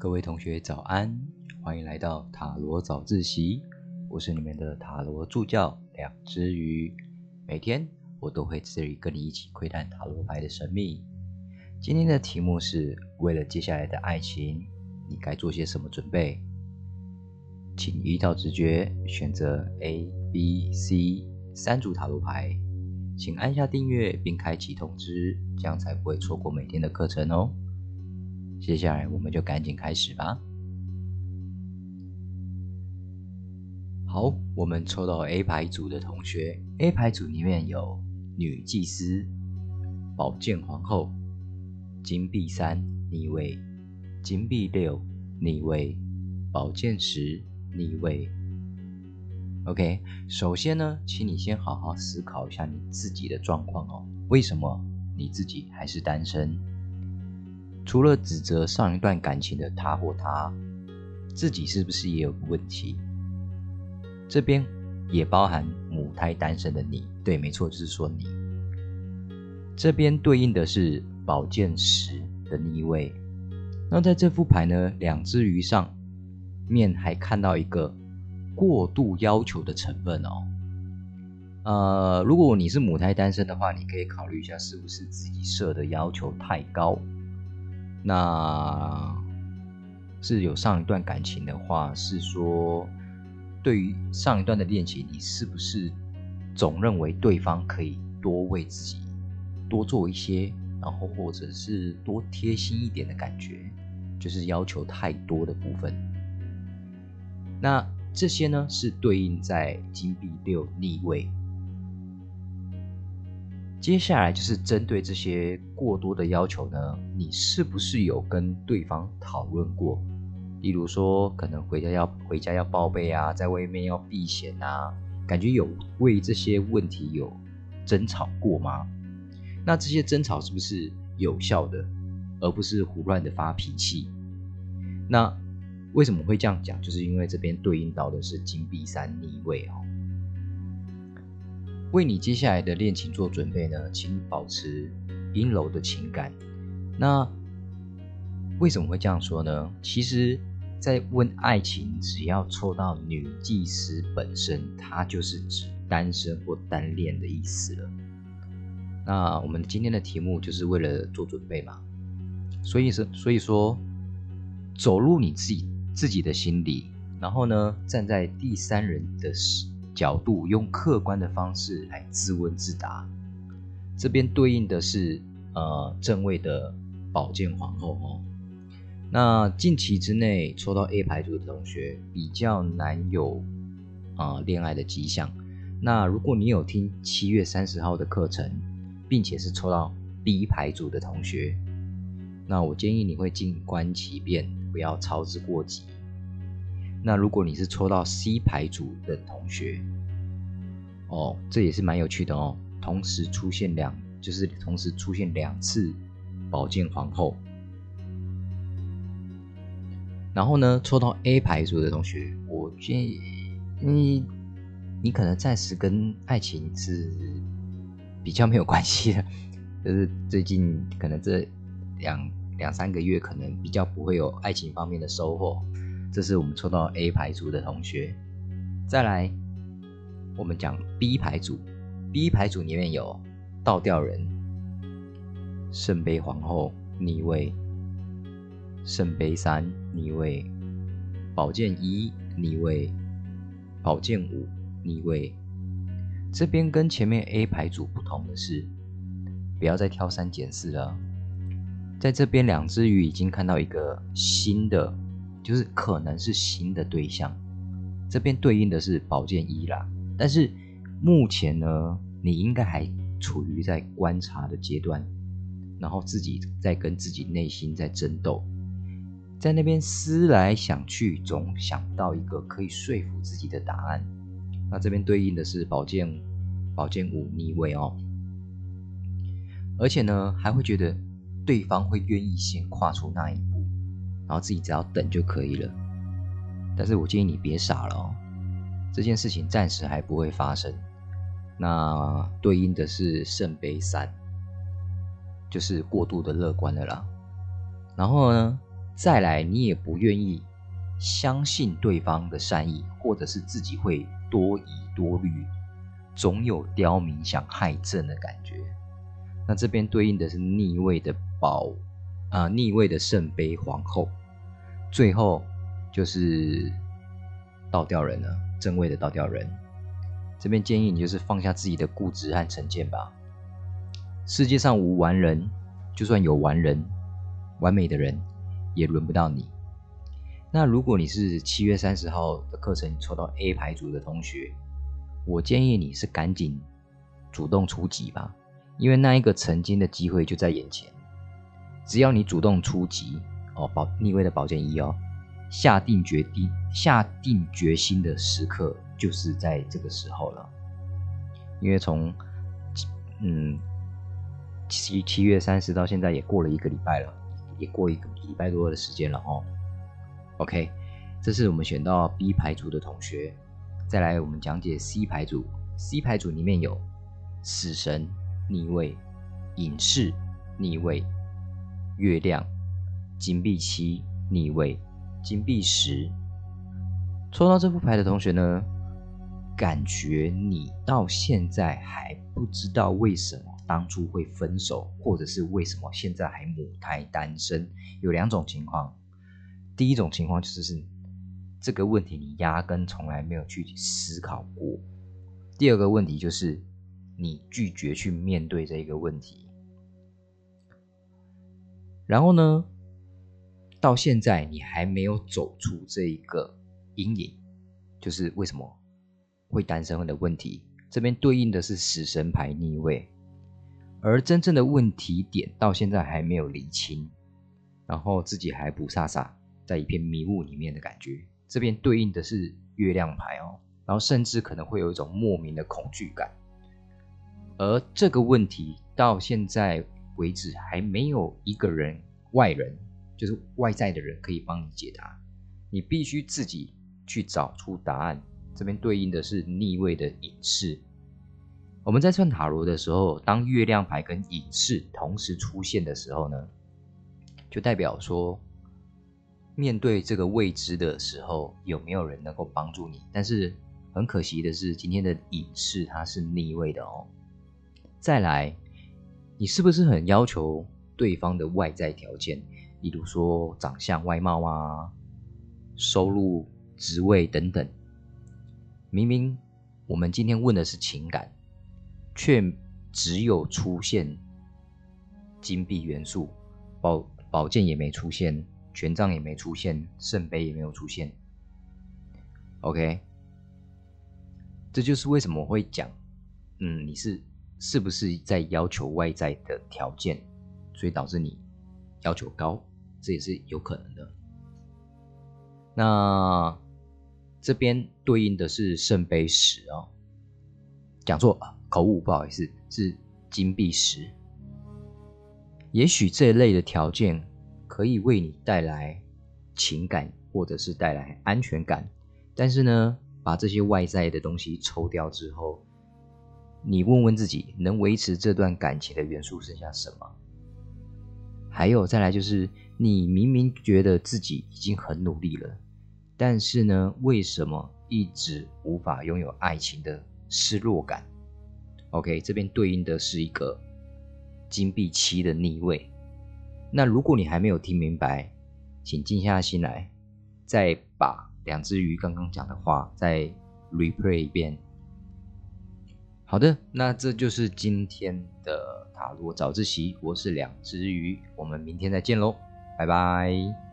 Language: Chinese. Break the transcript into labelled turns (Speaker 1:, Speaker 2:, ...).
Speaker 1: 各位同学早安，欢迎来到塔罗早自习。我是你们的塔罗助教两只鱼，每天我都会在这里跟你一起窥探塔罗牌的神秘。今天的题目是为了接下来的爱情，你该做些什么准备？请依照直觉选择 A、B、C 三组塔罗牌，请按下订阅并开启通知，这样才不会错过每天的课程哦。接下来我们就赶紧开始吧。好，我们抽到 A 牌组的同学，A 牌组里面有女祭司、宝剑皇后、金币三逆位、金币六逆位、宝剑十逆位。OK，首先呢，请你先好好思考一下你自己的状况哦，为什么你自己还是单身？除了指责上一段感情的他或她，自己是不是也有问题？这边也包含母胎单身的你，对，没错，就是说你这边对应的是宝剑十的逆位。那在这副牌呢，两只鱼上面还看到一个过度要求的成分哦。呃，如果你是母胎单身的话，你可以考虑一下，是不是自己设的要求太高？那是有上一段感情的话，是说对于上一段的恋情，你是不是总认为对方可以多为自己多做一些，然后或者是多贴心一点的感觉，就是要求太多的部分。那这些呢，是对应在金币六逆位。接下来就是针对这些过多的要求呢，你是不是有跟对方讨论过？例如说，可能回家要回家要报备啊，在外面要避嫌啊，感觉有为这些问题有争吵过吗？那这些争吵是不是有效的，而不是胡乱的发脾气？那为什么会这样讲？就是因为这边对应到的是金币三逆位哦。为你接下来的恋情做准备呢，请保持阴柔的情感。那为什么会这样说呢？其实，在问爱情，只要抽到女祭司本身，它就是指单身或单恋的意思了。那我们今天的题目就是为了做准备嘛，所以是所以说，走入你自己自己的心里，然后呢，站在第三人的视。角度用客观的方式来自问自答，这边对应的是呃正位的宝剑皇后哦。那近期之内抽到 A 牌组的同学比较难有啊恋爱的迹象。那如果你有听七月三十号的课程，并且是抽到 B 牌组的同学，那我建议你会静观其变，不要操之过急。那如果你是抽到 C 牌组的同学，哦，这也是蛮有趣的哦。同时出现两，就是同时出现两次宝剑皇后。然后呢，抽到 A 牌组的同学，我建议你，你可能暂时跟爱情是比较没有关系的，就是最近可能这两两三个月，可能比较不会有爱情方面的收获。这是我们抽到 A 牌组的同学，再来，我们讲 B 牌组。B 牌组里面有倒吊人、圣杯皇后逆位、圣杯三逆位、宝剑一逆位、宝剑五逆位。这边跟前面 A 牌组不同的是，不要再挑三拣四了。在这边，两只鱼已经看到一个新的。就是可能是新的对象，这边对应的是宝剑一啦。但是目前呢，你应该还处于在观察的阶段，然后自己在跟自己内心在争斗，在那边思来想去，总想不到一个可以说服自己的答案。那这边对应的是宝剑宝剑五逆位哦，而且呢，还会觉得对方会愿意先跨出那一步。然后自己只要等就可以了，但是我建议你别傻了哦，这件事情暂时还不会发生。那对应的是圣杯三，就是过度的乐观了啦。然后呢，再来，你也不愿意相信对方的善意，或者是自己会多疑多虑，总有刁民想害朕的感觉。那这边对应的是逆位的宝啊，逆位的圣杯皇后，最后就是倒吊人了，正位的倒吊人。这边建议你就是放下自己的固执和成见吧。世界上无完人，就算有完人，完美的人也轮不到你。那如果你是七月三十号的课程抽到 A 牌组的同学，我建议你是赶紧主动出击吧，因为那一个曾经的机会就在眼前。只要你主动出击，哦，保逆位的宝剑一哦，下定决定、下定决心的时刻。就是在这个时候了，因为从嗯七七月三十到现在也过了一个礼拜了，也过一个礼拜多的时间了哦。OK，这是我们选到 B 牌组的同学，再来我们讲解 C 牌组。C 牌组里面有死神逆位、隐士逆位、月亮、金币七逆位、金币十。抽到这副牌的同学呢？感觉你到现在还不知道为什么当初会分手，或者是为什么现在还母胎单身？有两种情况。第一种情况就是是这个问题你压根从来没有去思考过。第二个问题就是你拒绝去面对这个问题。然后呢，到现在你还没有走出这一个阴影，就是为什么？会单身的问题，这边对应的是死神牌逆位，而真正的问题点到现在还没有理清，然后自己还不飒飒，在一片迷雾里面的感觉，这边对应的是月亮牌哦，然后甚至可能会有一种莫名的恐惧感，而这个问题到现在为止还没有一个人外人，就是外在的人可以帮你解答，你必须自己去找出答案。这边对应的是逆位的隐士。我们在算塔罗的时候，当月亮牌跟隐士同时出现的时候呢，就代表说，面对这个未知的时候，有没有人能够帮助你？但是很可惜的是，今天的隐士它是逆位的哦。再来，你是不是很要求对方的外在条件，例如说长相、外貌啊、收入、职位等等？明明我们今天问的是情感，却只有出现金币元素，宝宝剑也没出现，权杖也没出现，圣杯也没有出现。OK，这就是为什么我会讲，嗯，你是是不是在要求外在的条件，所以导致你要求高，这也是有可能的。那。这边对应的是圣杯十哦，讲错口误，不好意思，是金币十。也许这一类的条件可以为你带来情感，或者是带来安全感，但是呢，把这些外在的东西抽掉之后，你问问自己，能维持这段感情的元素剩下什么？还有再来就是，你明明觉得自己已经很努力了。但是呢，为什么一直无法拥有爱情的失落感？OK，这边对应的是一个金币七的逆位。那如果你还没有听明白，请静下心来，再把两只鱼刚刚讲的话再 replay 一遍。好的，那这就是今天的塔罗早自习。我是两只鱼，我们明天再见喽，拜拜。